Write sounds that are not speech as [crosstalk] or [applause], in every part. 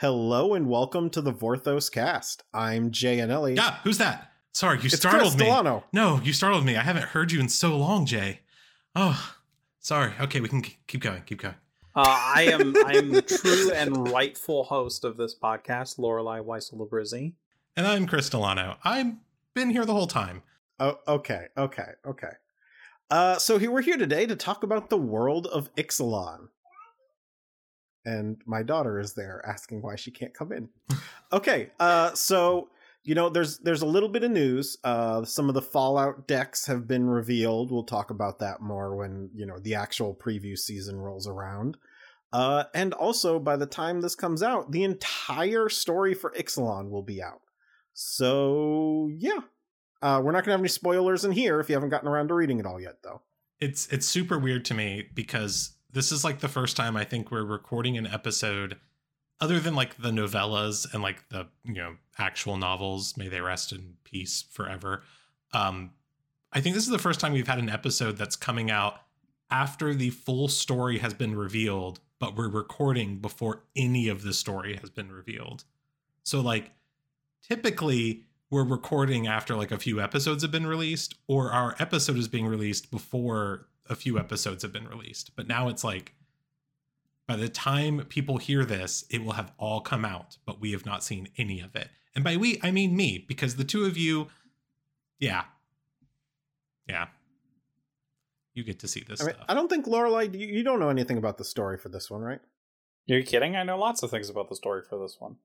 Hello and welcome to the Vorthos cast. I'm Jay Annelli. Yeah, who's that? Sorry, you It's startled Chris me. Delano. No, you startled me. I haven't heard you in so long, Jay. Oh, sorry. Okay, we can keep going. Keep going. Uh, I am I'm the true and rightful host of this podcast, Lorelai Weissel Labrizzi. And I'm Chris Delano. I've been here the whole time. Oh, okay, okay, okay. Uh, so here we're here today to talk about the world of Ixalan. And my daughter is there asking why she can't come in. [laughs] okay, uh, so you know, there's there's a little bit of news. Uh, some of the Fallout decks have been revealed. We'll talk about that more when you know the actual preview season rolls around. Uh, and also, by the time this comes out, the entire story for Ixalan will be out. So yeah, uh, we're not gonna have any spoilers in here if you haven't gotten around to reading it all yet, though. It's it's super weird to me because this is like the first time I think we're recording an episode other than like the novellas and like the you know actual novels may they rest in peace forever. Um i think this is the first time we've had an episode that's coming out after the full story has been revealed but we're recording before any of the story has been revealed. So like typically we're recording after like a few episodes have been released or our episode is being released before a few episodes have been released but now it's like by the time people hear this, it will have all come out, but we have not seen any of it. And by we, I mean me, because the two of you, yeah, yeah, you get to see this I mean, stuff. I don't think Lorelai, you, you don't know anything about the story for this one, right? You're kidding? I know lots of things about the story for this one.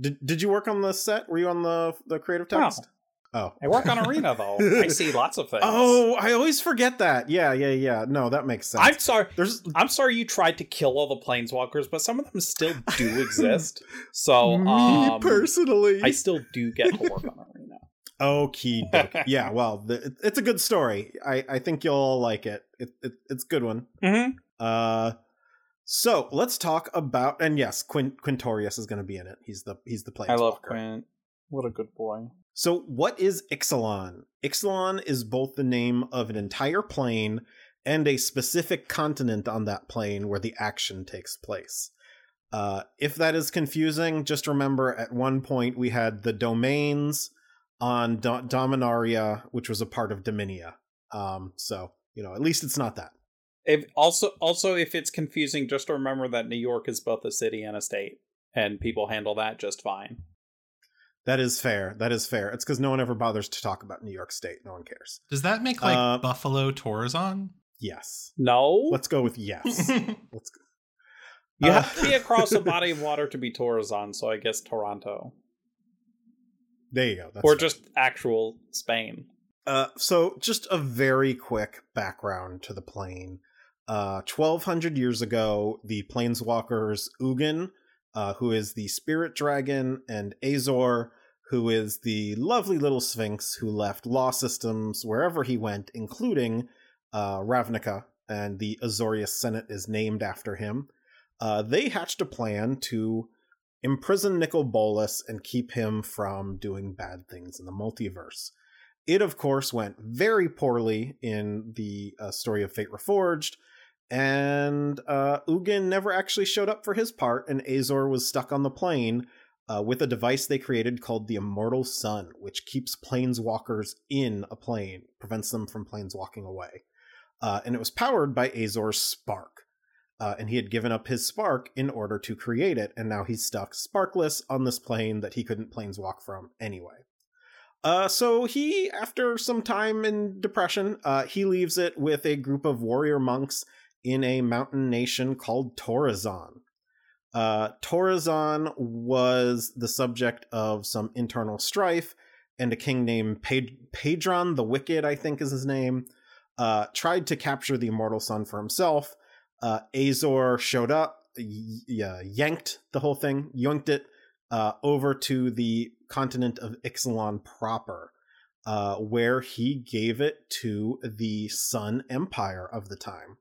Did Did you work on the set? Were you on the the creative No. text? Oh, I work on Arena though. I see [laughs] lots of things. Oh, I always forget that. Yeah, yeah, yeah. No, that makes sense. I'm sorry. There's I'm sorry you tried to kill all the planeswalkers, but some of them still do [laughs] exist. So me um, personally. I still do get to work on Arena. [laughs] Okie doke. yeah, well, the, it- it's a good story. I I think you'll all like it. It, it it's a good one. Mm-hmm. Uh, so let's talk about and yes, Quin, Quintorius is going to be in it. He's the he's the planeswalker. I love Quint. What a good boy. So, what is Ixalan? Ixalan is both the name of an entire plane and a specific continent on that plane where the action takes place. Uh, if that is confusing, just remember at one point we had the domains on Do- Dominaria, which was a part of Dominia. Um, so, you know, at least it's not that. If also also if it's confusing, just remember that New York is both a city and a state, and people handle that just fine. That is fair. That is fair. It's because no one ever bothers to talk about New York State. No one cares. Does that make like Uh, Buffalo Torrezon? Yes. No, Let's go with yes. [laughs] Let's go. you Uh, have to be across a [laughs] body of water to be Torrezon. So I guess Toronto There you go. That's or fair. just actual Spain. Uh, so just a very quick background to the plane. Uh, 1200 years ago, the planeswalkers Ugin, uh, who is the spirit dragon, and Azor, who is the lovely little sphinx who left law systems wherever he went, including uh, Ravnica, and the Azorius Senate is named after him. Uh, they hatched a plan to imprison Nicol Bolas and keep him from doing bad things in the multiverse. It, of course, went very poorly in the uh, story of Fate Reforged, and uh, Ugin never actually showed up for his part, and Azor was stuck on the plane uh, with a device they created called the Immortal Sun, which keeps planeswalkers in a plane, prevents them from planeswalking away. Uh, and it was powered by Azor's spark. Uh, and he had given up his spark in order to create it, and now he's stuck sparkless on this plane that he couldn't planeswalk from anyway. Uh, so he, after some time in depression, uh, he leaves it with a group of warrior monks in a mountain nation called Torrezon. Uh, Torrezon was the subject of some internal strife, and a king named Padron the Wicked, I think is his name, uh, tried to capture the immortal sun for himself. Uh, Azor showed up, y- yanked the whole thing, yanked it uh, over to the continent of Ixalan proper, uh, where he gave it to the Sun Empire of the time.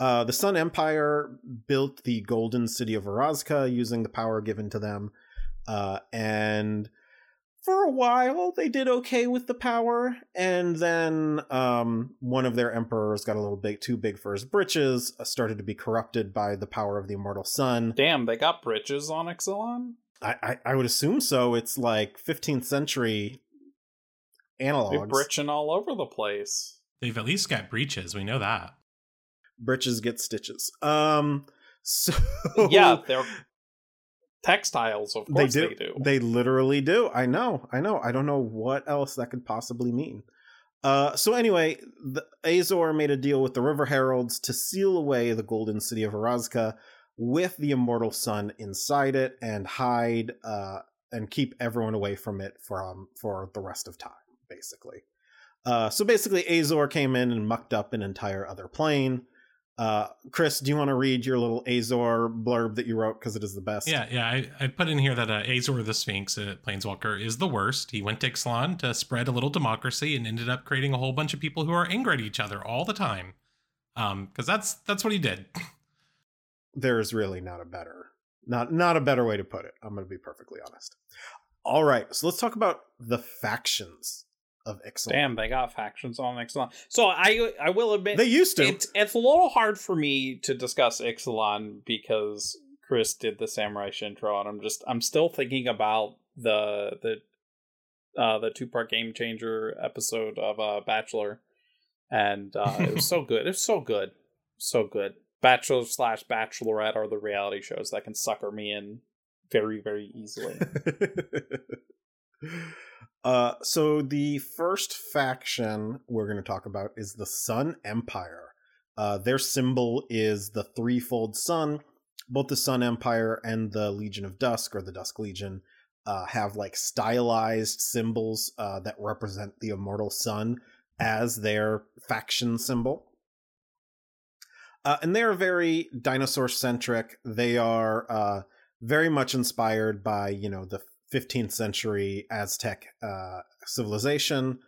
Uh, the Sun Empire built the golden city of Orazca using the power given to them, uh, and for a while they did okay with the power and then um, one of their emperors got a little bit too big for his britches uh, started to be corrupted by the power of the immortal sun Damn, they got bridges on Ixalan? I, I, I would assume so it's like 15th century They're analogs britching all over the place. They've at least got breaches. We know that. Britches get stitches um so yeah, they're textiles, of they course do. they do. They literally do. I know. I know. I don't know what else that could possibly mean. Uh, so anyway, the Azor made a deal with the River Heralds to seal away the golden city of Orazca with the immortal sun inside it and hide uh, and keep everyone away from it from for the rest of time, basically. Uh, so basically, Azor came in and mucked up an entire other plane. Uh, Chris, do you want to read your little Azor blurb that you wrote because it is the best? Yeah, yeah. I, I put in here that uh, Azor the Sphinx, uh, Planeswalker, is the worst. He went to Ixalan to spread a little democracy and ended up creating a whole bunch of people who are angry at each other all the time. Um, because that's that's what he did. [laughs] there's really not a better not not a better way to put it i'm going to be perfectly honest all right so let's talk about the factions of Ixalan. Damn, they got factions on Ixalan. So I I will admit they used to it's it's a little hard for me to discuss Ixalan because Chris did the Samurai Shintro, and I'm just I'm still thinking about the the uh the two part game changer episode of uh Bachelor, and uh it was so [laughs] good. It was so good, so good. Bachelor slash Bachelorette are the reality shows that can sucker me in very very easily. [laughs] uh so the first faction we're going to talk about is the sun empire. Uh their symbol is the threefold sun. Both the sun empire and the legion of dusk or the dusk legion uh, have like stylized symbols uh, that represent the immortal sun as their faction symbol. Uh, and they're very dinosaur centric they are uh, very much inspired by you know the 15th century aztec uh, civilization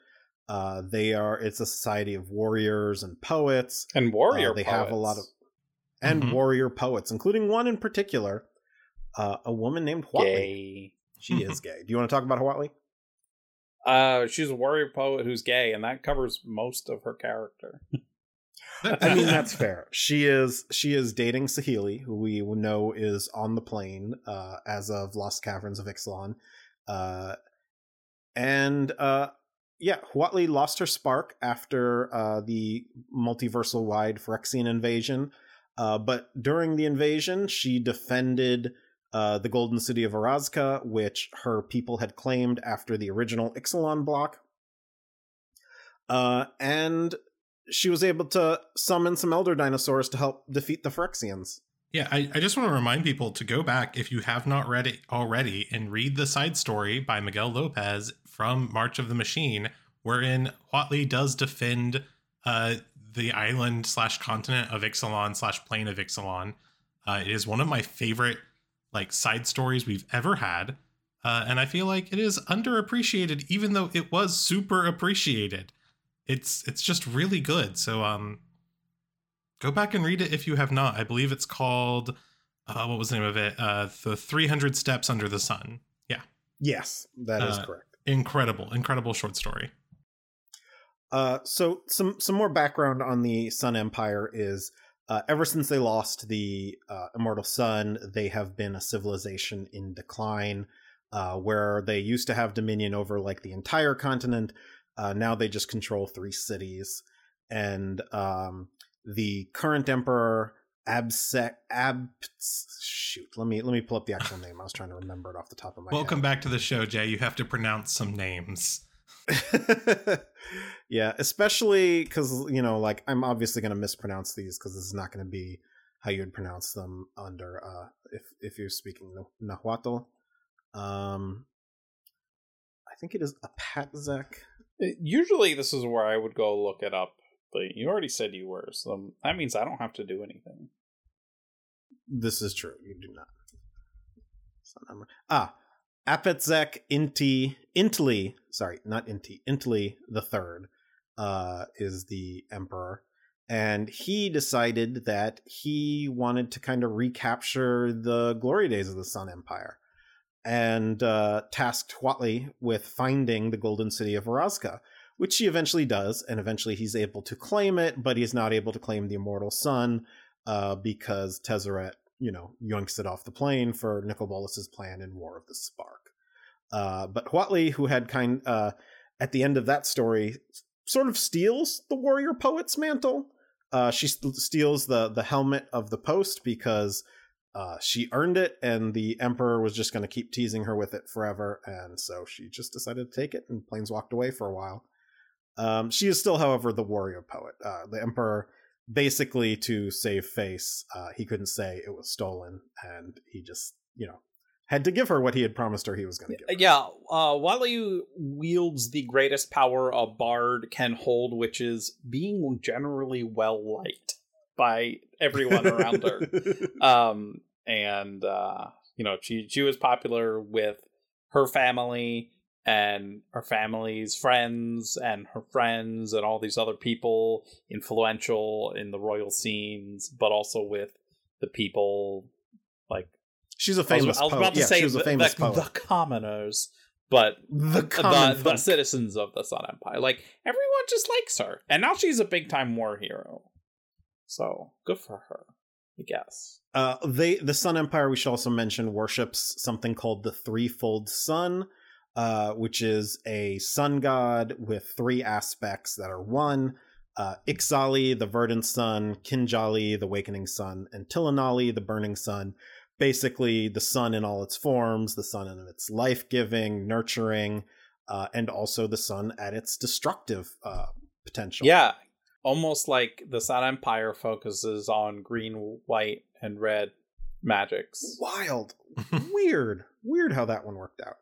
uh, they are it's a society of warriors and poets and warrior Uh, they have a lot of poets. and Mhm. warrior poets including one in particular uh, a woman named Huatli. gay. she is [laughs] gay do you want to talk about Huatli? Uh, she's a warrior poet who's gay, and that covers most of her character. [laughs] I mean, [laughs] that's fair. She is she is dating Saheeli, who we know is on the plane uh, as of Lost Caverns of Ixalan, uh, and uh, yeah, Huatli lost her spark after uh, the multiversal wide Phyrexian invasion, uh, but during the invasion, she defended. Uh, the golden city of Orazca, which her people had claimed after the original Ixalan block. Uh, and she was able to summon some elder dinosaurs to help defeat the Phyrexians. Yeah, I, I just want to remind people to go back if you have not read it already and read the side story by Miguel Lopez from March of the Machine, wherein Huatli does defend uh, the island slash continent of Ixalan slash plane of Ixalan. Uh, it is one of my favorite like side stories we've ever had, uh, and I feel like it is underappreciated, even though it was super appreciated. It's it's just really good. So um, go back and read it if you have not. I believe it's called uh, what was the name of it? Uh, the 300 Steps Under the Sun. Yeah, Yes, that is Uh, correct. incredible, incredible short story. Uh, so some some more background on the Sun Empire is uh, ever since they lost the uh, Immortal Sun, they have been a civilization in decline. Uh, where they used to have dominion over like the entire continent, uh, now they just control three cities, and um, the current emperor Absec Ab shoot. Let me let me pull up the actual [laughs] name. I was trying to remember it off the top of my head. Welcome head. back to the show, Jay. You have to pronounce some names. [laughs] yeah, especially because you know, like I'm obviously going to mispronounce these because this is not going to be how you'd pronounce them under uh if if you're speaking Nahuatl. Um, I think it is Apatzec. Usually, this is where I would go look it up, but you already said you were, so that means I don't have to do anything. This is true. You do not. Not. Ah, Apatzec Inti Intli. Sorry, not Inti. Intli the third uh, is the emperor, and he decided that he wanted to kind of recapture the glory days of the Sun Empire. And uh, tasked Huatli with finding the golden city of Orazca, which he eventually does, and eventually he's able to claim it, but he's not able to claim the immortal sun uh, because Tezzeret, you know, yoinks it off the plane for Nicol Bolas's plan in War of the Spark. Uh, but Huatli, who had kind uh, at the end of that story, sort of steals the warrior poet's mantle. Uh, she st- steals the the helmet of the post because uh, she earned it, and the emperor was just going to keep teasing her with it forever, and so she just decided to take it and planes walked away for a while. Um, she is still, however, the warrior poet. Uh, the emperor, basically, to save face, uh, he couldn't say it was stolen, and he just, you know, had to give her what he had promised her he was going to give. Her. Yeah, uh, Huatli wields the greatest power a bard can hold, which is being generally well liked by everyone around her. [laughs] Um, and uh, you know, she she was popular with her family and her family's friends and her friends and all these other people influential in the royal scenes, but also with the people like she's a famous. I was, I was about to yeah, say the, a famous the, commoners, but The the, common the citizens of the Sun Empire. Like everyone just likes her, and now she's a big time war hero. So good for her, I guess. Uh, they the Sun Empire we should also mention worships something called the threefold sun, uh, which is a sun god with three aspects that are one. Uh, Ixalli, the verdant sun, Kinjalli, the awakening sun, and Tilonalli, the burning sun. Basically, the sun in all its forms, the sun in its life giving, nurturing, uh, and also the sun at its destructive uh, potential. Yeah, almost like the Sun Empire focuses on green, white, and red magics. wild. [laughs] Weird. Weird how that one worked out.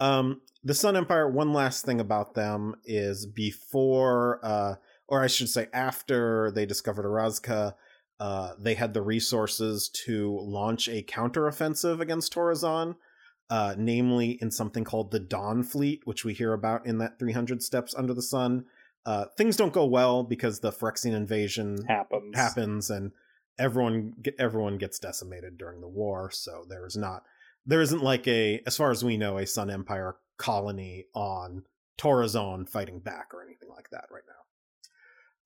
Um the sun empire one last thing about them is before uh or i should say after they discovered Orazca, uh they had the resources to launch a counteroffensive against Torrezon uh namely in something called the dawn fleet which we hear about in that 300 steps under the sun uh things don't go well because the phyrexian invasion Happens. happens and everyone everyone gets decimated during the war so there is not there isn't like a as far as we know a sun empire colony on Torrezon fighting back or anything like that right now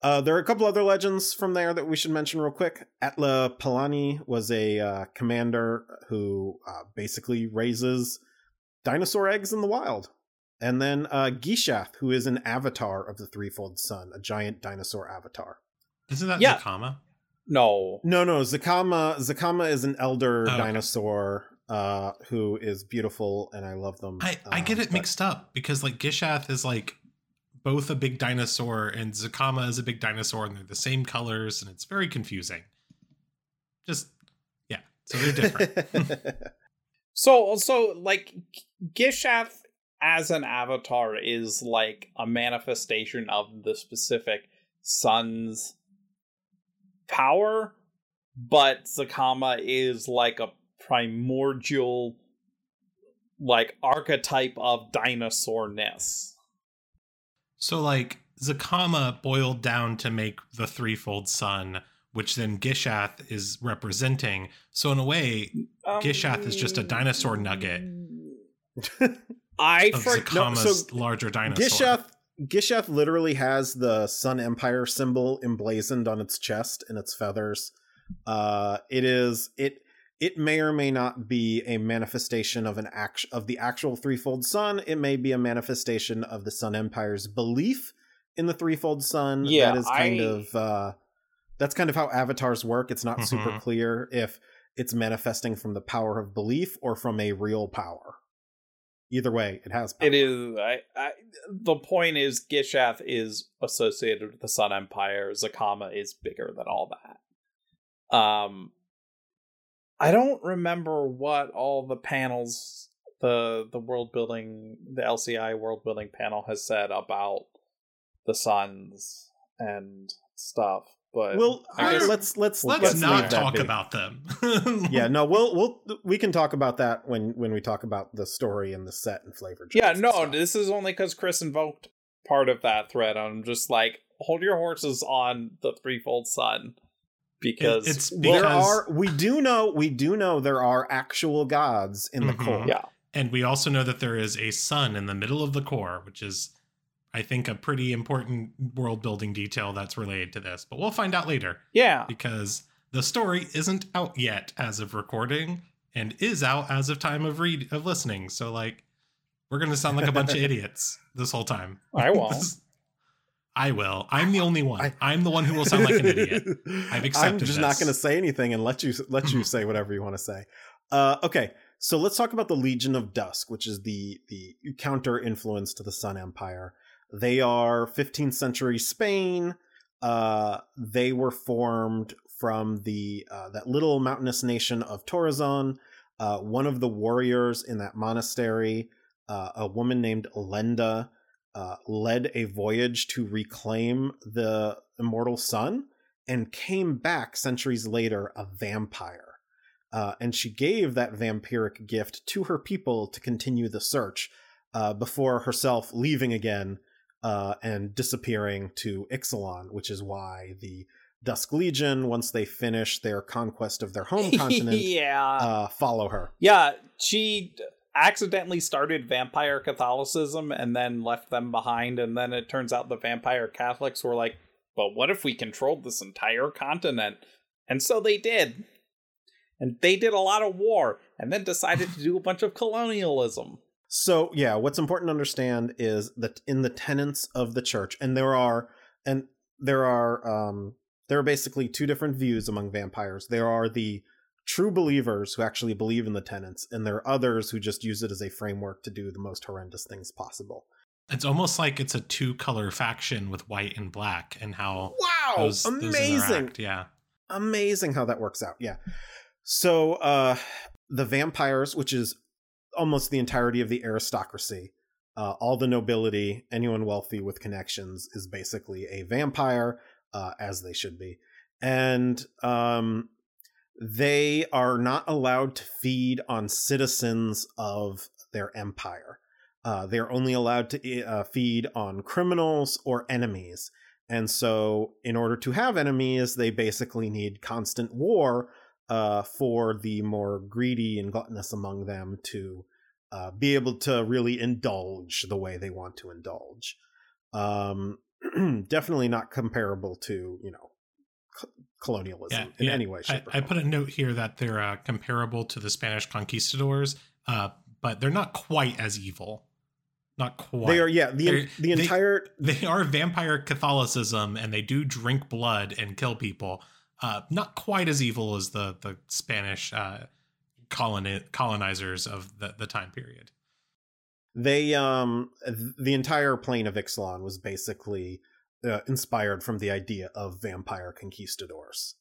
uh, there are a couple other legends from there that we should mention real quick. Atla Palani was a uh, commander who uh, basically raises dinosaur eggs in the wild. And then uh, Gishath, who is an avatar of the Threefold Sun, a giant dinosaur avatar. Isn't that Yeah. Zacama? No. No, no, Zacama. Zacama is an elder Oh, okay. dinosaur uh, who is beautiful, and I love them. I, I get Um, it but- mixed up because like Gishath is like both a big dinosaur and Zacama is a big dinosaur and they're the same colors and it's very confusing. Just yeah, so they're different. [laughs] [laughs] [laughs] So, so like Gishath as an avatar is like a manifestation of the specific sun's power, but Zacama is like a primordial, like archetype of dinosaurness. so like Zacama boiled down to make the threefold sun, which then Gishath is representing. So in a way, um, Gishath is just a dinosaur nugget [laughs] I of for- Zacama's so larger dinosaur. Gishath Gishath literally has the Sun Empire symbol emblazoned on its chest and its feathers. Uh, it is it it may or may not be a manifestation of an act of the actual threefold sun. It may be a manifestation of the Sun Empire's belief in the threefold sun. Yeah, that is kind I- of uh, that's kind of how avatars work. It's not super Mhm. clear if it's manifesting from the power of belief or from a real power. Either way, it has. Power. It is. I, I. The point is, Gishath is associated with the Sun Empire. Zacama is bigger than all that. Um, I don't remember what all the panels, the the world building, the LCI world building panel has said about the suns and stuff. But Well, I I- guess- let's let's Let's, let's not talk be. about them. [laughs] yeah, no, we'll we'll we can talk about that when when we talk about the story and the set and flavor. Yeah, no, this is only because Chris invoked part of that thread. I'm just like, hold your horses on the threefold sun. because it's there are we do know we do know there are actual gods in the Mhm. core. yeah, and we also know that there is a sun in the middle of the core, which is I think a pretty important world building detail that's related to this. But we'll find out later yeah, because the story isn't out yet as of recording and is out as of time of read of listening. So like we're gonna sound like a bunch of [laughs] idiots this whole time. I won't. [laughs] This I will. I'm the only one. I- I, am the one who will sound like an idiot. [laughs] I've I'm accepted just not going to say anything and let you let you say whatever you want to say. Uh, okay, so let's talk about the Legion of Dusk, which is the the counter influence to the Sun Empire. They are 15th century Spain. Uh, they were formed from the uh, that little mountainous nation of Torrezon. Uh, one of the warriors in that monastery, uh, a woman named Elenda, uh, led a voyage to reclaim the immortal sun and came back centuries later a vampire. Uh, and she gave that vampiric gift to her people to continue the search before herself leaving again uh, and disappearing to Ixalan, which is why the Dusk Legion, once they finish their conquest of their home [laughs] continent, yeah, uh, follow her. yeah. She accidentally started vampire Catholicism and then left them behind, and then it turns out the vampire Catholics were like, "But what if we controlled this entire continent?" And so they did. And they did a lot of war and then decided to do a bunch of colonialism. So yeah, what's important to understand is that in the tenets of the church, and there are and there are um there are basically two different views among vampires. There are the true believers who actually believe in the tenets, and there are others who just use it as a framework to do the most horrendous things possible. It's almost like it's a two color faction with white and black and how Wow, those, those amazing! interact. Yeah. amazing how that works out. Yeah. So uh the vampires, which is almost the entirety of the aristocracy, uh, all the nobility, anyone wealthy with connections is basically a vampire, uh, as they should be. And um they are not allowed to feed on citizens of their empire. Uh, they're only allowed to uh, feed on criminals or enemies. And so, in order to have enemies, they basically need constant war uh, for the more greedy and gluttonous among them to uh, be able to really indulge the way they want to indulge. Um, [clears throat] definitely not comparable to, you know, co- colonialism in any way, I, I put a note here that they're uh, comparable to the Spanish conquistadors, uh, but they're not quite as evil. Not quite. They are, yeah, the They're- the they- entire They are vampire Catholicism, and they do drink blood and kill people. Uh, not quite as evil as the the Spanish uh, coloni- colonizers of the, the time period. they um the entire plane of Ixalan was basically uh, inspired from the idea of vampire conquistadors.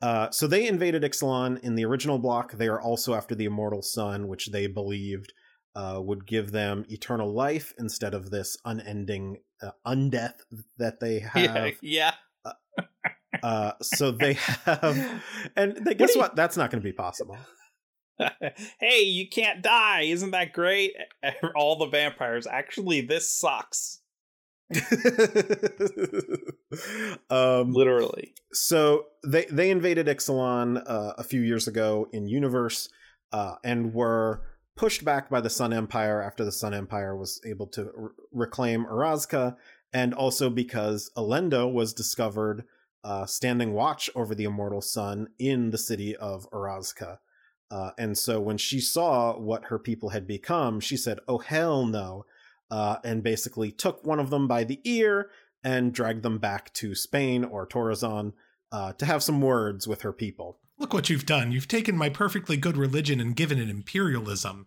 Uh, so they invaded Ixalan in the original block. They are also after the immortal sun, which they believed uh, would give them eternal life instead of this unending uh, undeath that they [laughs] have. Yeah, Uh, so they have, [laughs] and they, guess you- what? That's not going to be possible. [laughs] hey, you can't die. Isn't that great? [laughs] All the vampires. Actually, this sucks. um, Literally. so they they invaded Ixalan uh, a few years ago in universe uh, and were pushed back by the Sun Empire after the Sun Empire was able to r- reclaim Orazca, and also because Elenda was discovered uh, standing watch over the immortal sun in the city of Orazca. Uh, and so when she saw what her people had become, she said, "Oh hell no!" Uh, and basically took one of them by the ear and dragged them back to Spain or Torrezon uh, to have some words with her people. Look what you've done. You've taken my perfectly good religion and given it imperialism.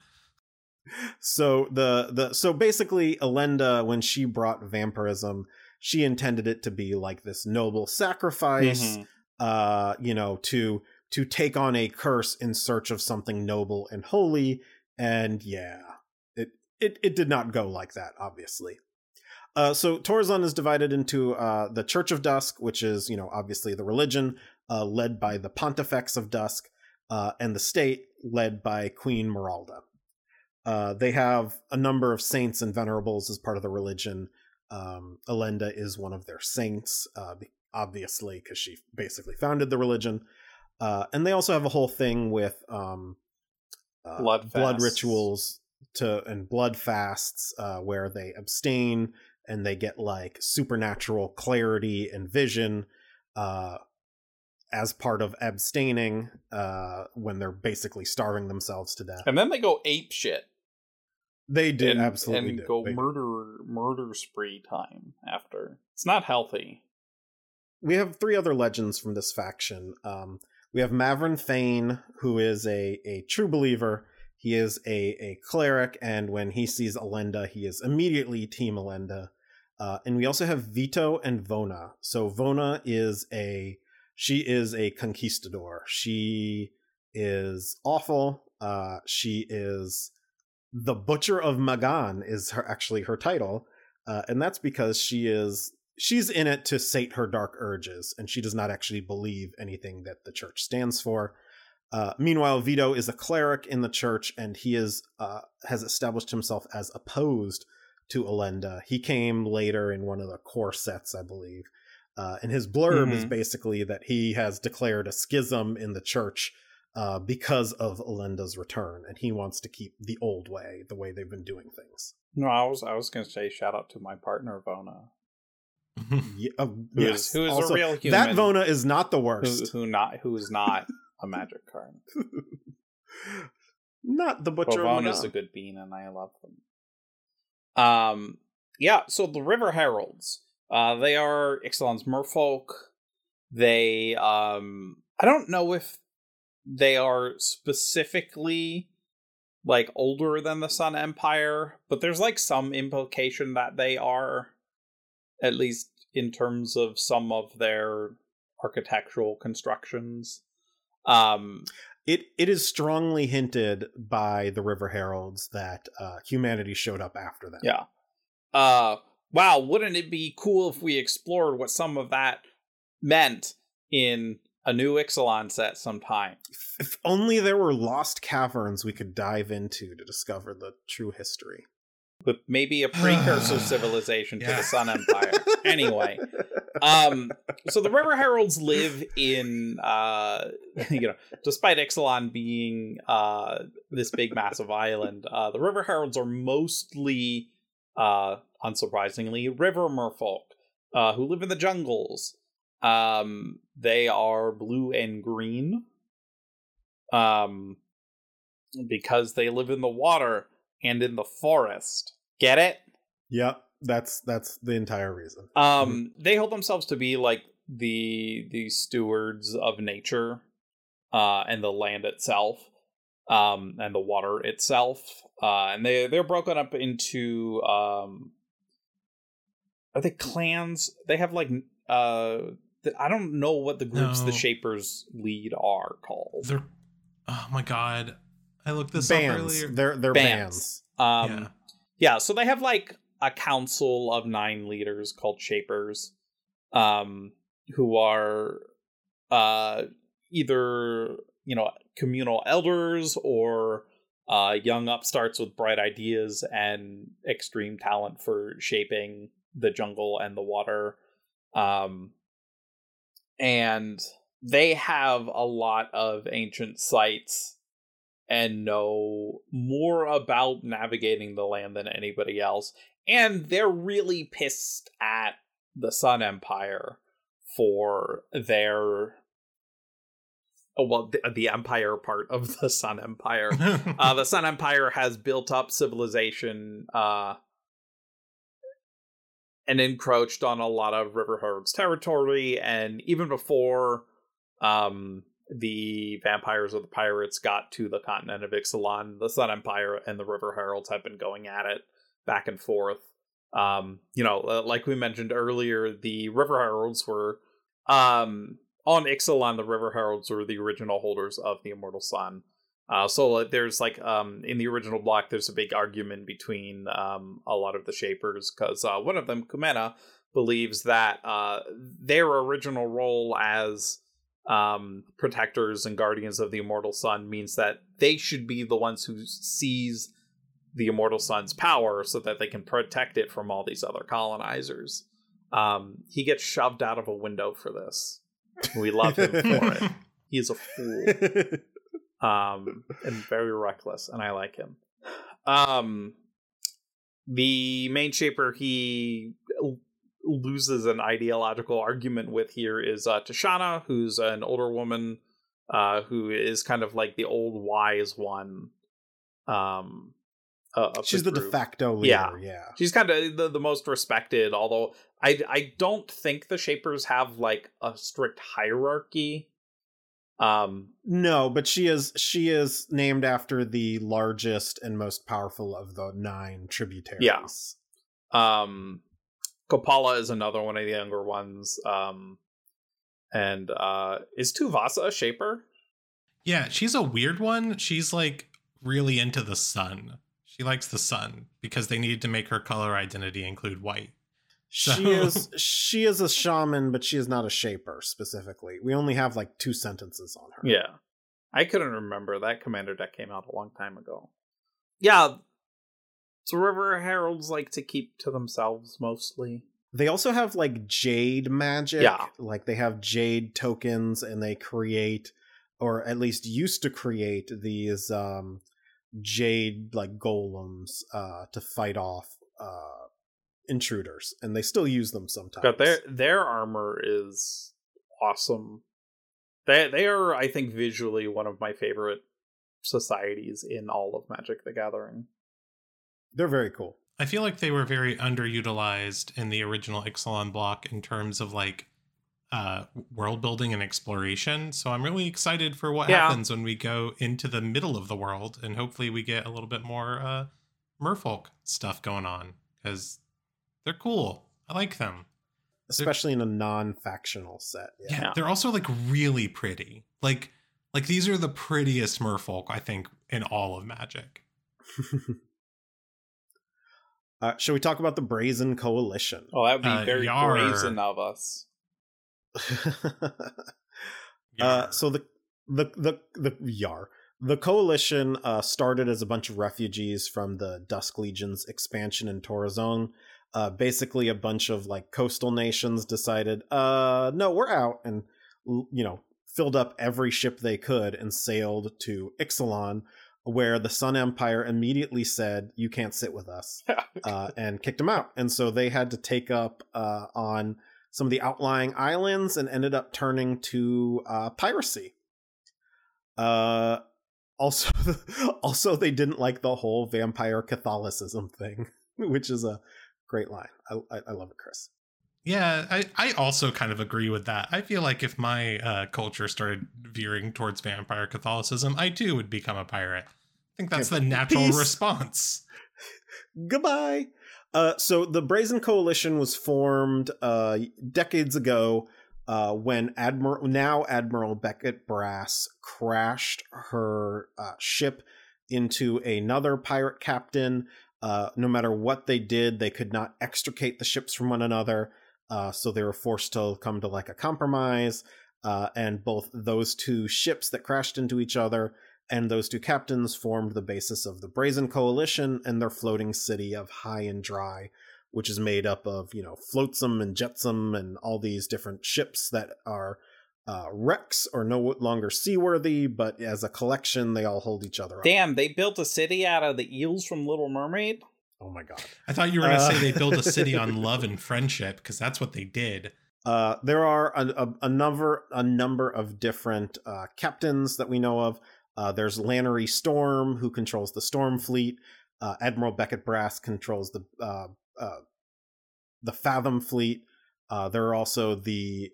So the the so basically, Elenda, when she brought vampirism, she intended it to be like this noble sacrifice, Mhm. uh, you know, to to take on a curse in search of something noble and holy. And yeah, it it it did not go like that, obviously. Uh, so Torrezon is divided into uh, the Church of Dusk, which is you know obviously the religion uh, led by the Pontifex of Dusk, uh, and the state led by Queen Miralda. Uh, they have a number of saints and venerables as part of the religion. Um, Elenda is one of their saints, uh, obviously, because she basically founded the religion. Uh, and they also have a whole thing with um, uh, Blood blood rituals to and blood fasts uh, where they abstain and they get like supernatural clarity and vision uh, as part of abstaining uh, when they're basically starving themselves to death. And then they go ape shit. They did and, absolutely and do. go They- murder murder spree time after. It's not healthy. we have three other legends from this faction. Um, we have Mavren Fein, who is a, a true believer. He is a, a cleric, and when he sees Elenda, he is immediately Team Elenda. Uh, and we also have Vito and Vona. So Vona is a she is a conquistador. She is awful. Uh, she is the Butcher of Magan is her actually her title, uh, and that's because she is she's in it to sate her dark urges, and she does not actually believe anything that the church stands for. Uh, meanwhile, Vito is a cleric in the church, and he is uh, has established himself as opposed to Elenda. He came later in one of the core sets, I believe. Uh, and his blurb is Mhm. basically that he has declared a schism in the church uh, because of Elenda's return, and he wants to keep the old way, the way they've been doing things. No, I was I was gonna say shout out to my partner Vona. [laughs] Ye- uh, Who yes. is- who is a Also, real That. Vona is not the worst. who not who is not a magic card. [laughs] not the butcher. of Vona is a good bean and I love them. Um yeah, so the River Heralds. Uh they are Ixalan's merfolk. They um I don't know if they are specifically like older than the Sun Empire, but there's like some implication that they are at least in terms of some of their architectural constructions. Um It it is strongly hinted by the River Heralds that uh, humanity showed up after them. Yeah. Uh wow, wouldn't it be cool if we explored what some of that meant in a new Ixalan set sometime? If- If only there were lost caverns we could dive into to discover the true history. But maybe a precursor [sighs] civilization to Yeah. the Sun Empire. anyway. Um so the River Heralds live in uh [laughs] you know, despite Ixalan being uh this big massive island, uh the River Heralds are mostly uh unsurprisingly river merfolk uh who live in the jungles. Um they are blue and green. Um because they live in the water and in the forest. Get it? Yep, that's that's the entire reason. Um, they hold themselves to be like the the stewards of nature, uh, and the land itself, um, and the water itself. Uh, and they they're broken up into um, are they clans? They have like uh, th- I don't know what the groups the Shapers lead are called. They're oh my god. I looked this up earlier. They're they're Bands. bands. Um, yeah. yeah so they have like a council of nine leaders called shapers um who are uh either you know communal elders or uh young upstarts with bright ideas and extreme talent for shaping the jungle and the water um and they have a lot of ancient sites and know more about navigating the land than anybody else. And they're really pissed at the Sun Empire for their. Well, the, the Empire part of the Sun Empire. [laughs] uh, the Sun Empire has built up civilization uh, and encroached on a lot of River Herald's territory. And even before um, the vampires or the pirates got to the continent of Ixalan, the Sun Empire and the River Heralds have been going at it back and forth. Um, you know, uh, like we mentioned earlier, the River Heralds were um, on Ixalan. The River Heralds were the original holders of the Immortal Sun. Uh, so there's like um, in the original block, there's a big argument between um, a lot of the Shapers because uh, one of them, Kumena, believes that uh, their original role as um, protectors and guardians of the immortal sun means that they should be the ones who seize the immortal sun's power so that they can protect it from all these other colonizers Um, he gets shoved out of a window for this. We love him for it. [laughs] He's a fool. [laughs] Um, and very reckless, and I like him. Um, the main shaper he loses an ideological argument with here is uh, Tishana, who's an older woman uh, who is kind of like the old wise one. Um, uh, She's the, the de facto leader. Yeah. Yeah. She's kind of the, the most respected, although I I don't think the Shapers have like a strict hierarchy. Um, No, but she is she is named after the largest and most powerful of the nine tributaries. Yeah. um, Kopala is another one of the younger ones. Um, and uh, is Tuvasa a Shaper? Yeah, she's a weird one. She's like really into the sun. She likes the sun because they needed to make her color identity include white. She is she is a shaman, but she is not a shaper specifically. We only have like two sentences on her. Yeah, I couldn't remember that commander deck came out a long time ago. Yeah, so River Heralds like to keep to themselves mostly. They also have like jade magic. Yeah. Like they have jade tokens and they create or at least used to create these um jade like golems uh to fight off uh intruders and they still use them sometimes. But their their armor is awesome. They they are, I think, visually one of my favorite societies in all of Magic the Gathering. They're very cool. I feel like they were very underutilized in the original Ixalan block in terms of like uh world building and exploration. So I'm really excited for what Yeah. happens when we go into the middle of the world and hopefully we get a little bit more uh merfolk stuff going on cuz they're cool. I like them. Especially in a non-factional set. Yeah. Yeah. they're also like really pretty. Like like these are the prettiest merfolk I think in all of Magic. [laughs] uh, shall we talk about the Brazen Coalition? Oh, that would be Uh, very Yar. brazen of us. [laughs] uh, so the the the the Yar the coalition uh, started as a bunch of refugees from the Dusk Legion's expansion in Torrezon. Uh, basically, a bunch of like coastal nations decided, uh, no, we're out, and you know, filled up every ship they could and sailed to Ixalan, where the Sun Empire immediately said, "You can't sit with us," [laughs] uh, and kicked them out. And so they had to take up uh, on some of the outlying islands and ended up turning to uh, piracy. Uh, also, [laughs] also they didn't like the whole vampire Catholicism thing, [laughs] which is a great line. I, I, I love it, Chris. Yeah, I, I also kind of agree with that. I feel like if my uh, culture started veering towards vampire Catholicism, I too would become a pirate. I think that's Okay, the natural peace. response. [laughs] Goodbye. Uh, so the Brazen Coalition was formed uh, decades ago uh, when Admiral now Admiral Beckett Brass crashed her uh, ship into another pirate captain. Uh, no matter what they did, they could not extricate the ships from one another. Uh, so they were forced to come to like a compromise. Uh, and both those two ships that crashed into each other and those two captains formed the basis of the Brazen Coalition and their floating city of High and Dry, which is made up of, you know, Flotsam and Jetsam and all these different ships that are uh, wrecks or no longer seaworthy, but as a collection, they all hold each other up. Damn, they built a city out of the eels from Little Mermaid. Oh my god. I thought you were going to Uh, say they built a city on [laughs] love and friendship because that's what they did. Uh, there are a, a, a number a number of different uh, captains that we know of. Uh, there's Lannery Storm, who controls the Storm Fleet. Uh, Admiral Beckett Brass controls the uh, uh, the Fathom Fleet. Uh, there are also the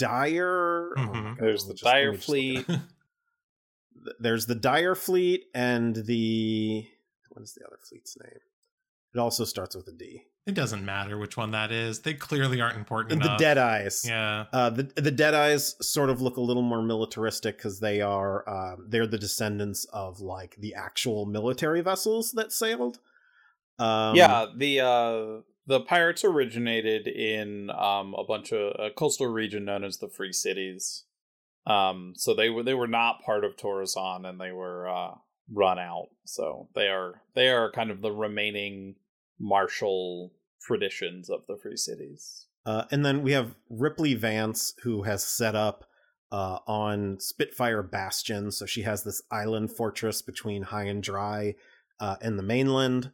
Dire. oh my Mhm. God, There's the just- Dire just look it up. Fleet. [laughs] There's the Dire Fleet and the what is the other fleet's name? It also starts with a D. It doesn't matter which one that is. They clearly aren't important The enough. Dead Eyes. Yeah. Uh, the the Deadeyes sort of look a little more militaristic because they are um, they're the descendants of like the actual military vessels that sailed. Um, yeah, the uh the pirates originated in um a bunch of a coastal region known as the Free Cities. Um so they were they were not part of Torrezon and they were uh run out. So they are they are kind of the remaining martial traditions of the Free Cities. Uh, and then we have Ripley Vance, who has set up uh, on Spitfire Bastion. So she has this island fortress between high and dry uh, and the mainland.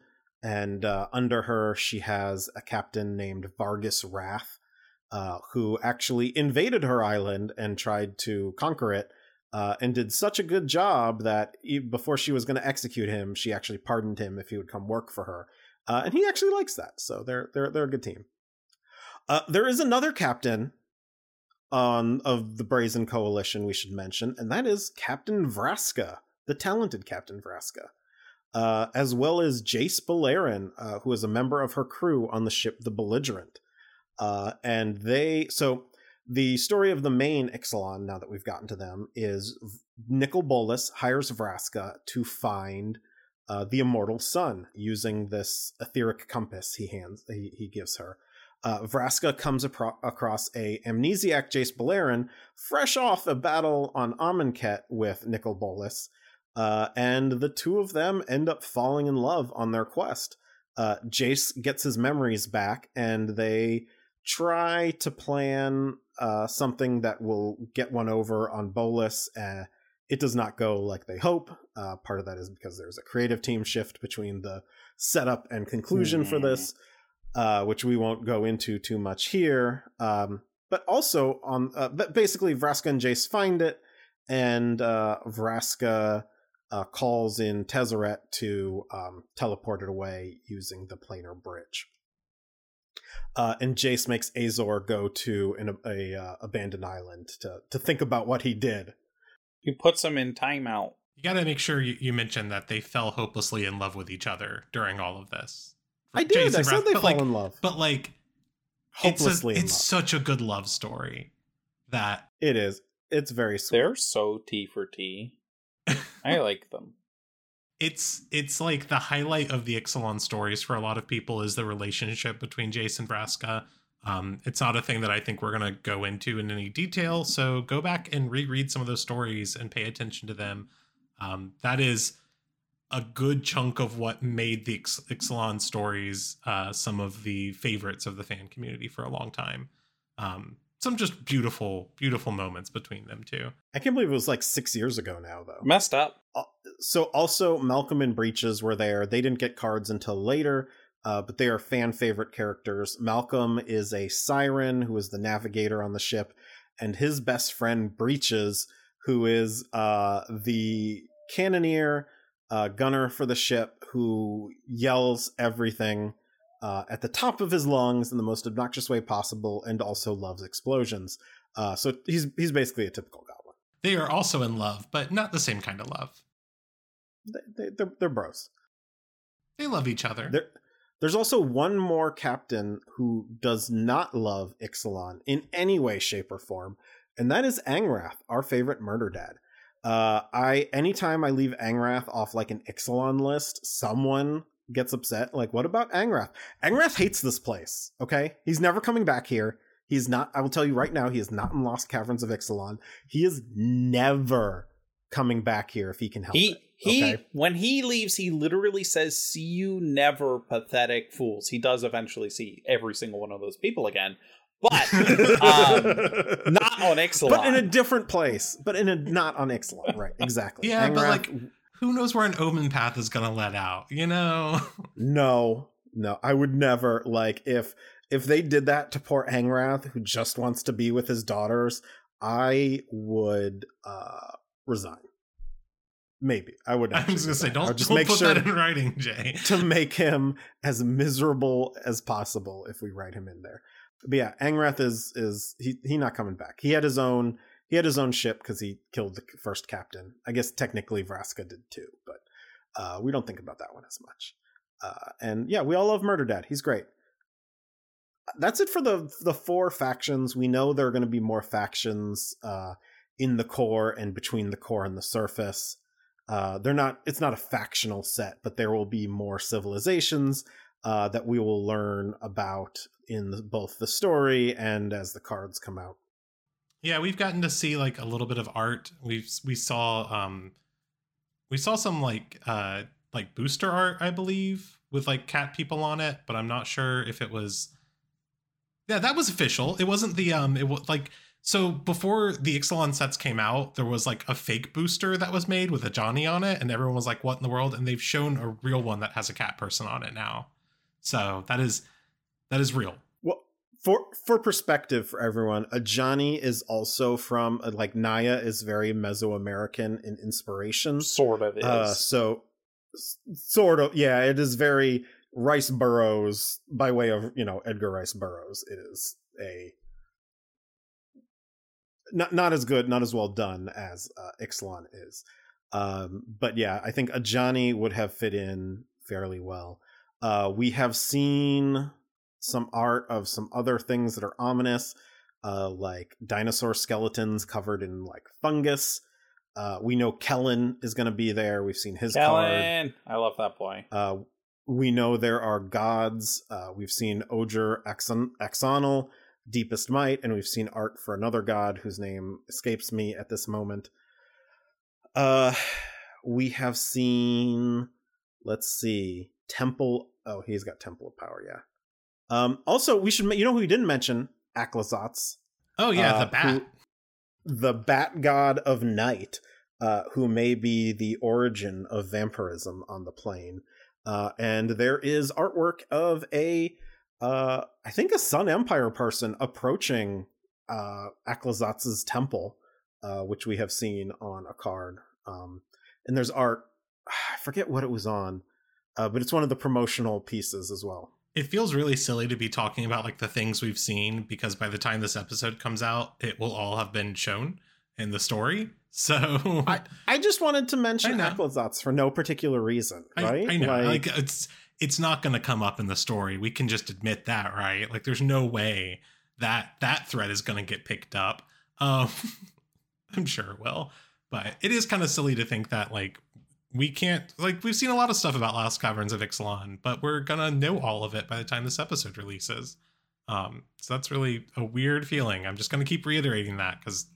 And uh, under her, she has a captain named Vargas Wrath, uh, who actually invaded her island and tried to conquer it. Uh, and did such a good job that before she was going to execute him, she actually pardoned him if he would come work for her. and he actually likes that, so they're they're they're a good team. there is another captain on of the Brazen Coalition we should mention, and that is Captain Vraska, the talented Captain Vraska, uh, as well as Jace Beleren, uh, who is a member of her crew on the ship the Belligerent. Uh, and they so the story of the main Ixalan, now that we've gotten to them, is Nicol Bolas hires Vraska to find uh, the immortal sun using this etheric compass he hands he, he gives her uh, Vraska comes apro- across a amnesiac Jace Beleren, fresh off a battle on Amonkhet with Nicol Bolas, uh, and the two of them end up falling in love on their quest. Uh, Jace gets his memories back, and they try to plan uh, something that will get one over on Bolas. Uh, it does not go like they hope. Uh, part of that is because there's a creative team shift between the setup and conclusion mm. for this uh, which we won't go into too much here. Um, but also on, uh, but basically, Vraska and Jace find it, and uh, Vraska uh, calls in Tezzeret to um, teleport it away using the planar bridge. Uh, and Jace makes Azor go to an a, uh, abandoned island to to think about what he did. He puts him in timeout. You got to make sure you, you mention that they fell hopelessly in love with each other during all of this. I did. Jason I said they fell like, in love. But like hopelessly, it's, a, it's such a good love story that it is. It's very sweet. They're so T for T. I like them. It's it's like the highlight of the Ixalan stories for a lot of people is the relationship between Jace and Vraska. Um, it's not a thing that I think we're gonna go into in any detail. So go back and reread some of those stories and pay attention to them. Um, that is a good chunk of what made the Ixalan stories uh, some of the favorites of the fan community for a long time. Um, some just beautiful, beautiful moments between them too. I can't believe it was like six years ago now, though. Messed up. So also Malcolm and Breaches were there. They didn't get cards until later, uh, but they are fan favorite characters. Malcolm is a siren who is the navigator on the ship, and his best friend Breaches, who is uh, the cannoneer uh, gunner for the ship who yells everything uh, at the top of his lungs in the most obnoxious way possible, and also loves explosions. Uh, so he's he's basically a typical goblin. They are also in love, but not the same kind of love. They, they, they're, they're bros. They love each other. There, there's also one more captain who does not love Ixalan in any way, shape, or form, and that is Angrath, our favorite murder dad. Uh, I anytime I leave Angrath off like an Ixalan list, someone gets upset. Like, what about Angrath? Angrath hates this place. Okay, he's never coming back here. He's not. I will tell you right now, he is not in Lost Caverns of Ixalan. He is never coming back here if he can help he, it. He okay? when he leaves, he literally says, "See you never, pathetic fools." He does eventually see every single one of those people again, but [laughs] um, not on Ixalan. But in a different place. But in a not on Ixalan, right? Exactly. yeah, but like, who knows where an Omen path is gonna let out? You know? [laughs] no, no, I would never like if if they did that to poor Angrath, who just wants to be with his daughters. I would uh resign. Maybe I would. I was gonna say, don't, just don't make put sure that in writing, Jay, to make him as miserable as possible if we write him in there but yeah, Angrath is is he he not coming back. He had his own he had his own ship because he killed the first captain. I guess technically Vraska did too, but uh, we don't think about that one as much. Uh, and yeah, we all love Murder Dad. He's great. That's it for the the four factions. We know there are going to be more factions uh, in the core and between the core and the surface. Uh, they're not. It's not a factional set, but there will be more civilizations uh, that we will learn about in the, both the story and as the cards come out. Yeah, we've gotten to see like a little bit of art. We've we saw um we saw some like uh like booster art, I believe, with like cat people on it, but I'm not sure if it was. Yeah, that was official. It wasn't the um. It was like so before the Ixalan sets came out, there was like a fake booster that was made with Ajani on it, and everyone was like, "What in the world?" And they've shown a real one that has a cat person on it now. So that is that is real. For for perspective for everyone, Ajani is also from uh, like Naya is very Mesoamerican in inspiration. Sort of is. Uh, so sort of, yeah, it is very Rice Burroughs by way of you know Edgar Rice Burroughs. It is a not not as good, not as well done as uh, Ixalan is. Um, but yeah, I think Ajani would have fit in fairly well. Uh, we have seen some art of some other things that are ominous, uh, like dinosaur skeletons covered in like fungus. Uh, we know Kellen is going to be there. We've seen his card. Kellen, I love that boy. Uh, we know there are gods. Uh, we've seen Ojer Exon- Axonil, Deepest Might, and we've seen art for another god whose name escapes me at this moment. Uh, we have seen, let's see, Temple. Oh, he's got Temple of Power, yeah. Um, also, we should, you know who we didn't mention? Aclazotz Oh yeah, Uh, the bat. the bat god of night, uh, who may be the origin of vampirism on the plane. Uh, and there is artwork of a, uh, I think a Sun Empire person approaching uh, Aclazotz's temple, uh, which we have seen on a card. Um, and there's art, [sighs] I forget what it was on, uh, but it's one of the promotional pieces as well. It feels really silly to be talking about like the things we've seen because by the time this episode comes out, it will all have been shown in the story. [laughs] So I, I just wanted to mention I for no particular reason, right? I know. Like, it's it's not going to come up in the story. We can just admit that, right? Like there's no way that that thread is going to get picked up. Um [laughs] I'm sure it will, but it is kind of silly to think that like we can't like we've seen a lot of stuff about Lost Caverns of Ixalan, but we're going to know all of it by the time this episode releases. Um so that's really a weird feeling. I'm just going to keep reiterating that cuz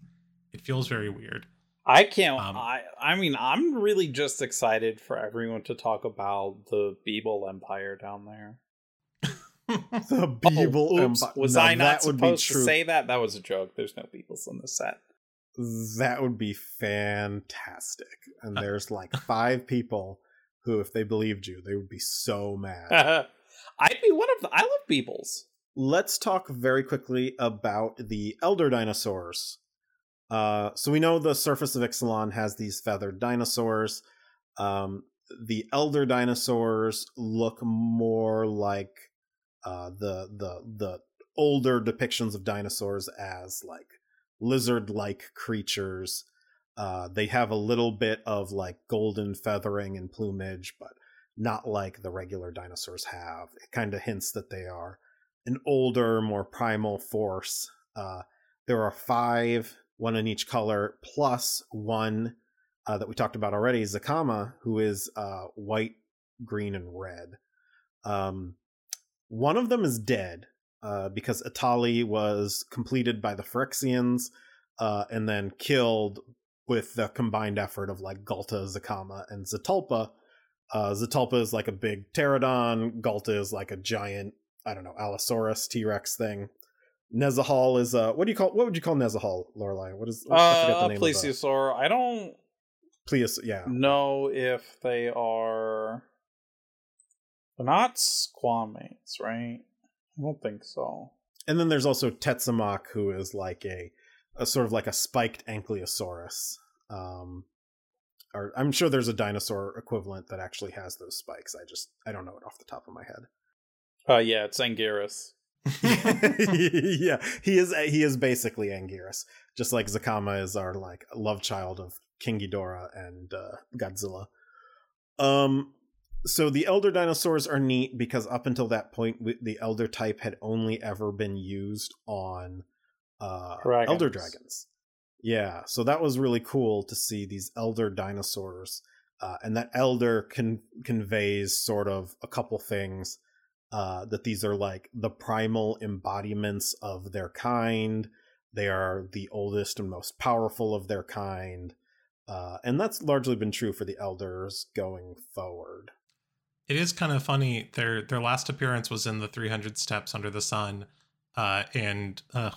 it feels very weird. I can't. Um, I. I mean, I'm really just excited for everyone to talk about the Beeble Empire down there. the [laughs] Beeble oh, oops, Empire. Was No, I not that would be supposed to say that? That was a joke. There's no Beebles in the set. That would be fantastic. And [laughs] there's like five people who, if they believed you, they would be so mad. [laughs] I'd be one of the. I love Beebles. Let's talk very quickly about the elder dinosaurs. Uh, so we know the surface of Ixalan has these feathered dinosaurs. Um, the elder dinosaurs look more like uh, the the the older depictions of dinosaurs as like lizard-like creatures. Uh, they have a little bit of like golden feathering and plumage, but not like the regular dinosaurs have. It kind of hints that they are an older, more primal force. Uh, there are five, one in each color, plus one uh, that we talked about already, Zacama, who is uh, white, green, and red. Um, one of them is dead uh, because Etali was completed by the Phyrexians uh, and then killed with the combined effort of like Galta, Zacama, and Zetalpa. Uh, Zetalpa is like a big pterodon. Galta is like a giant, I don't know, Allosaurus T Rex thing. Nezahal is uh, what do you call? What would you call Nezahal, Lorelai? What is? I forget the Uh, name Plesiosaur. I don't Pleis, yeah. know if they are. They're not squamates, right? I don't think so. And then there's also Tetzimoc, who is like a, a sort of like a spiked Ankylosaurus. Um, or I'm sure there's a dinosaur equivalent that actually has those spikes. I just I don't know it off the top of my head. Uh, yeah, it's Anguirus. [laughs] yeah, he is he is basically Anguirus, just like Zacama is our like love child of King Ghidorah and uh, Godzilla. Um, so the elder dinosaurs are neat because up until that point, the elder type had only ever been used on uh, Dragons. elder dragons. Yeah, so that was really cool to see these elder dinosaurs, uh, and that elder con- conveys sort of a couple things uh, that these are like the primal embodiments of their kind. They are the oldest and most powerful of their kind. Uh, and that's largely been true for the elders going forward. It is kind of funny. Their their last appearance was in the 300 Steps Under the Sun, uh, and uh,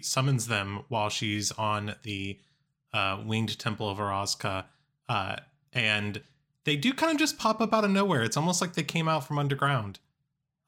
summons them while she's on the uh, winged temple of Orazca, uh, and they do kind of just pop up out of nowhere. It's almost like they came out from underground.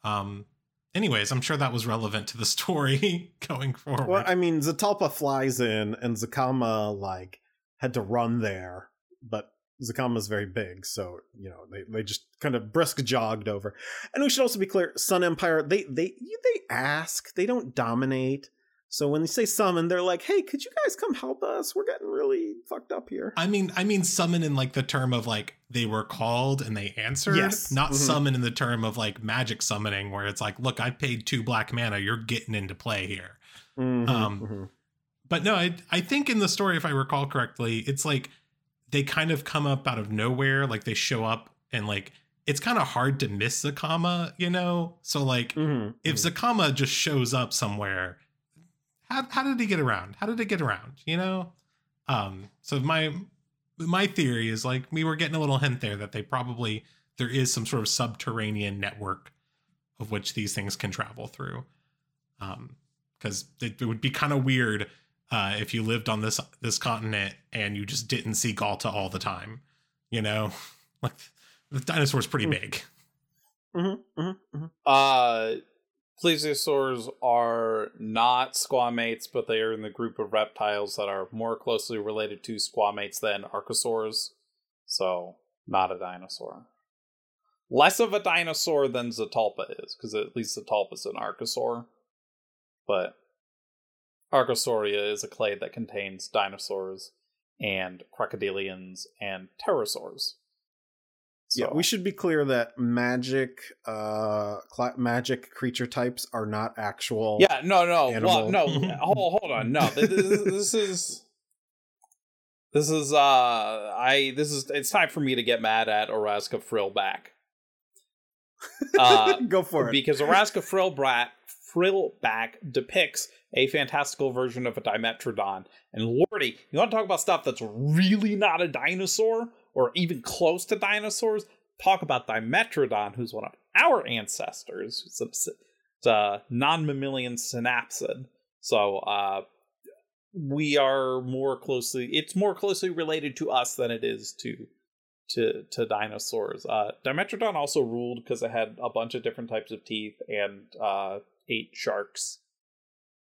Um, anyways, I'm sure that was relevant to the story [laughs] going forward. Well, I mean, Zetalpa flies in, and Zacama like had to run there, but Zacama's very big, so you know they, they just kind of brisk jogged over. And we should also be clear: Sun Empire they they they ask, they don't dominate. So when they say summon, they're like, "Hey, could you guys come help us? We're getting really fucked up here." I mean, I mean summon in like the term of like they were called and they answered. Yes. Not Mhm. summon in the term of like magic summoning, where it's like, look, I paid two black mana, you're getting into play here. Mhm, Um, mhm. But no, I I think in the story, if I recall correctly, it's like they kind of come up out of nowhere, like they show up and like it's kind of hard to miss Zacama, you know? So like Mhm, if mhm. Zacama just shows up somewhere, how how did he get around? How did it get around? You know? Um, so my my theory is like we were getting a little hint there that they probably there is some sort of subterranean network of which these things can travel through. Um, because it, it would be kind of weird uh, if you lived on this this continent and you just didn't see Galta all the time. You know, [laughs] like the dinosaur's pretty Hmm. big. Mhm, mhm, mhm. Uh, plesiosaurs are not squamates, but they are in the group of reptiles that are more closely related to squamates than archosaurs. So, not a dinosaur. Less of a dinosaur than Zetalpa is, because at least Zetalpa's an archosaur. But Archosauria is a clade that contains dinosaurs and crocodilians and pterosaurs. Yeah, we should be clear that magic, uh, cla magic creature types are not actual. Yeah, no, no, well, no. [laughs] hold, hold on, no. This, this, this is this is uh, I this is it's time for me to get mad at Orazca Frillback. [laughs] Uh, go for it. because Orazca Frillback Frillback depicts a fantastical version of a Dimetrodon. And Lordy, you want to talk about stuff that's really not a dinosaur or even close to dinosaurs? Talk about Dimetrodon, who's one of our ancestors. It's a, it's a non-mammalian synapsid. So uh, we are more closely. It's more closely related to us than it is to to to dinosaurs. Uh, Dimetrodon also ruled because it had a bunch of different types of teeth and uh, ate sharks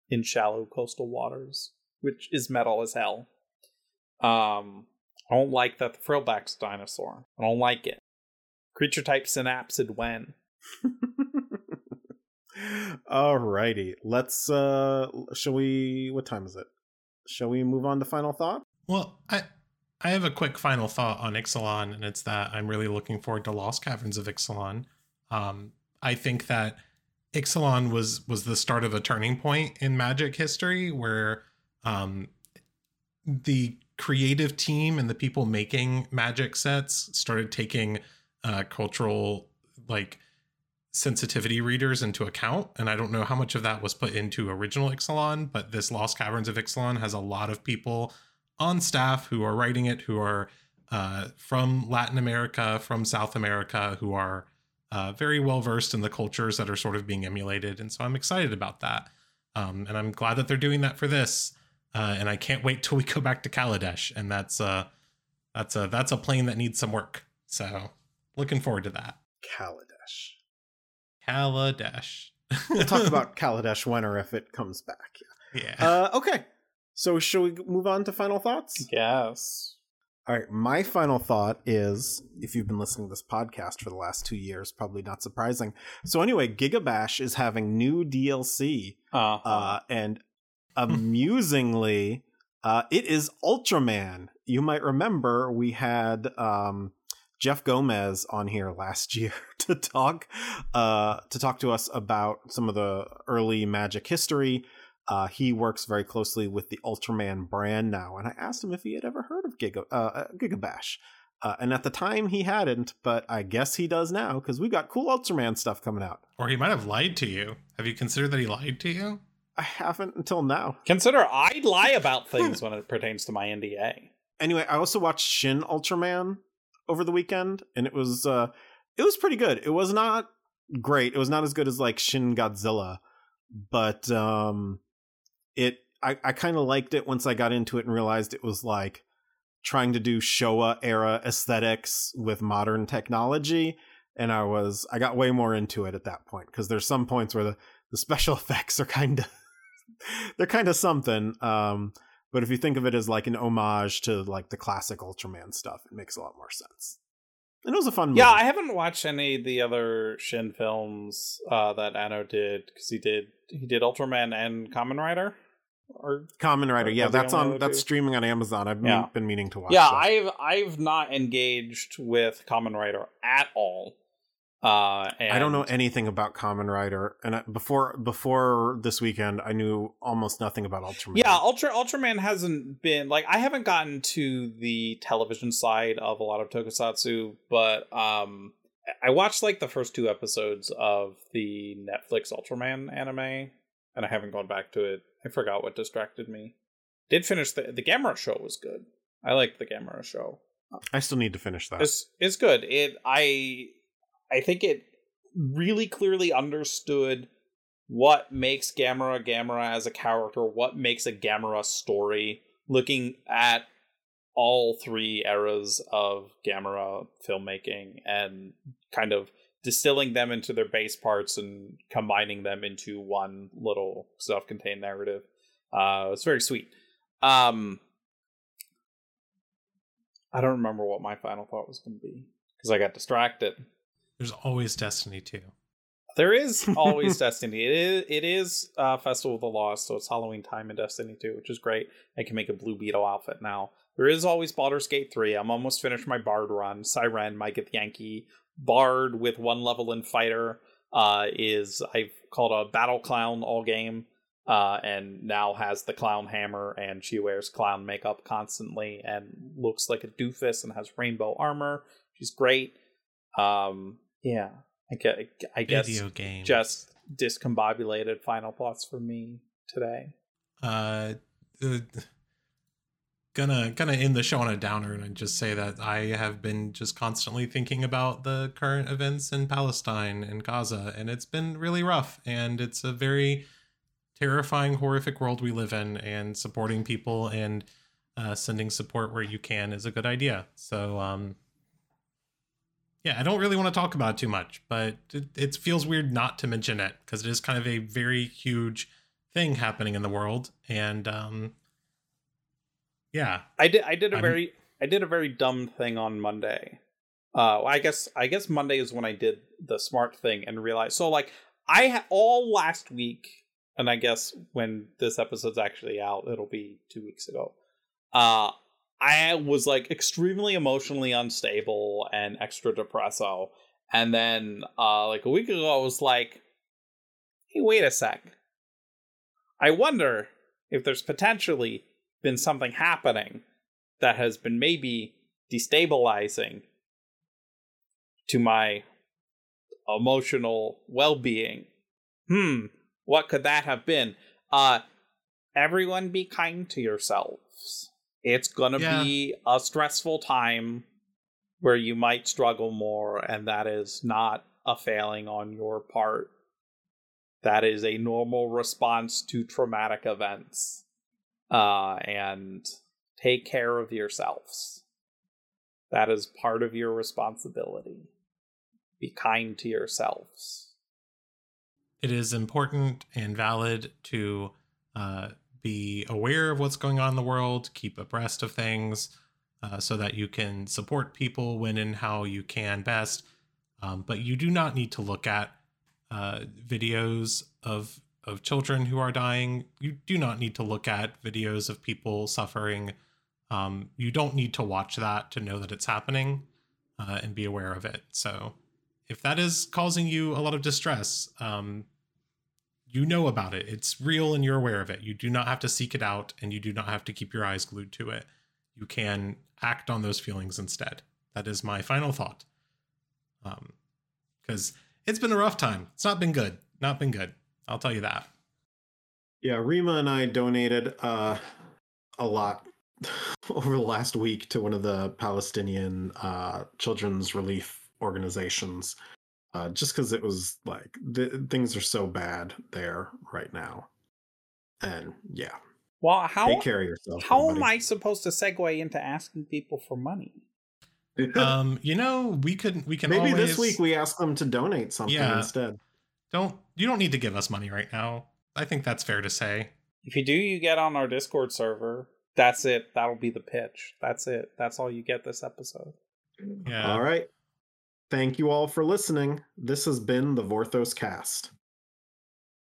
in shallow coastal waters, which is metal as hell. Um, I don't like that the frillback's a dinosaur. I don't like it. Creature type synapsid when. [laughs] Alrighty, let's. uh Shall we? What time is it? Shall we move on to final thought? Well, I I have a quick final thought on Ixalan, and it's that I'm really looking forward to Lost Caverns of Ixalan. Um, I think that Ixalan was was the start of a turning point in Magic history, where um, the creative team and the people making Magic sets started taking uh, cultural like sensitivity readers into account. And I don't know how much of that was put into original Ixalan, but this Lost Caverns of Ixalan has a lot of people on staff who are writing it, who are uh, from Latin America, from South America, who are uh, very well versed in the cultures that are sort of being emulated. And so I'm excited about that. Um, and I'm glad that they're doing that for this. Uh, and I can't wait till we go back to Kaladesh. And that's uh, that's a that's a plane that needs some work. So looking forward to that. Kaladesh. Kaladesh. We'll talk about [laughs] Kaladesh when or if it comes back. yeah. Uh, okay, so shall we move on to final thoughts? Yes. All right, my final thought is if you've been listening to this podcast for the last two years, probably not surprising. So, anyway, Gigabash is having new DLC, Uh, uh, and amusingly, uh, it is Ultraman. You might remember we had um, Jeff Gomez on here last [laughs] year to talk uh, to talk to us about some of the early Magic history. Uh, he works very closely with the Ultraman brand now, and I asked him if he had ever heard of Giga uh, Gigabash. Uh, and at the time he hadn't, but I guess he does now because we've got cool Ultraman stuff coming out. or he might have lied to you. Have you considered that he lied to you? I haven't until now. consider I lie about things when it pertains to my NDA. anyway, I also watched Shin Ultraman over the weekend, and it was uh, it was pretty good. It was not great. It was not as good as like Shin Godzilla, but um, it I I kind of liked it once I got into it and realized it was like trying to do Showa era aesthetics with modern technology and I was I got way more into it at that point because there's some points where the the special [laughs] effects are kind of they're kind of something um but if you think of it as like an homage to like the classic Ultraman stuff it makes a lot more sense. And it was a fun movie. Yeah, I haven't watched any of the other Shin films uh, that Anno did because he did he did Ultraman and Kamen Rider. Or Kamen Rider, yeah, that's on that's two? streaming on Amazon. I've Yeah. been meaning to watch. yeah, that. I've I've not engaged with Kamen Rider at all. Uh, and I don't know anything about Kamen Rider, and I, before before this weekend, I knew almost nothing about Ultraman. Yeah, Ultra Ultraman hasn't been like I haven't gotten to the television side of a lot of tokusatsu, but um I watched like the first two episodes of the Netflix Ultraman anime and I haven't gone back to it. I forgot what distracted me. Did finish the the Gamera show was good. I liked the Gamera show. I still need to finish that. It's it's good. It I I think it really clearly understood what makes Gamera Gamera as a character, what makes a Gamera story, looking at all three eras of Gamera filmmaking and kind of distilling them into their base parts and combining them into one little self-contained narrative. Uh it's very sweet. Um I don't remember what my final thought was going to be because I got distracted. There's always Destiny 2. There is always [laughs] Destiny. It is it is uh, Festival of the Lost, so it's Halloween time in Destiny 2, which is great. I can make a Blue Beetle outfit now. There is always Baldur's Gate 3. I'm almost finished my Bard run. Siren, Mike the Yankee, Bard with one level in Fighter uh, is I've called a Battle Clown all game, uh, and now has the clown hammer, and she wears clown makeup constantly and looks like a doofus and has rainbow armor. She's great. Um, yeah, I guess, I guess Video game. just discombobulated final thoughts for me today. uh, uh gonna gonna end the show on a downer and just say that I have been just constantly thinking about the current events in Palestine and Gaza, and it's been really rough. And it's a very terrifying, horrific world we live in, and supporting people and uh, sending support where you can is a good idea. So, um, yeah, I don't really want to talk about it too much, but it, it feels weird not to mention it because it is kind of a very huge thing happening in the world, and um, yeah, I did I did a I'm- very I did a very dumb thing on Monday. Uh I guess I guess Monday is when I did the smart thing and realized so like I ha- all last week and I guess when this episode's actually out it'll be 2 weeks ago. Uh I was like extremely emotionally unstable and extra depresso and then uh like a week ago I was like hey wait a sec. I wonder if there's potentially been something happening that has been maybe destabilizing to my emotional well-being. Hmm, what could that have been? Uh everyone be kind to yourselves. It's going to Yeah. be a stressful time where you might struggle more and that is not a failing on your part. That is a normal response to traumatic events uh, and take care of yourselves. That is part of your responsibility. Be kind to yourselves. it is important and valid to uh, be aware of what's going on in the world, keep abreast of things, uh, so that you can support people when and how you can best. Um, but you do not need to look at uh, videos of of children who are dying. You do not need to look at videos of people suffering. Um, you don't need to watch that to know that it's happening uh, and be aware of it. So, if that is causing you a lot of distress, um, you know about it. It's real and you're aware of it. You do not have to seek it out and you do not have to keep your eyes glued to it. You can act on those feelings instead. That is my final thought. Um, because it's been a rough time. It's not been good. Not been good. I'll tell you that. Yeah, Rima and I donated uh, a lot [laughs] over the last week to one of the Palestinian uh, children's relief organizations, uh, just because it was like the, things are so bad there right now, and yeah. Well, how take care of yourself. How everybody. am I supposed to segue into asking people for money? [laughs] um, you know, we could we can maybe always... this week we ask them to donate something yeah. instead. Don't you don't need to give us money right now. I think that's fair to say. If you do, you get on our Discord server. That's it. That'll be the pitch. That's it. That's all you get this episode. Yeah. All right. Thank you all for listening. This has been the Vorthos Cast.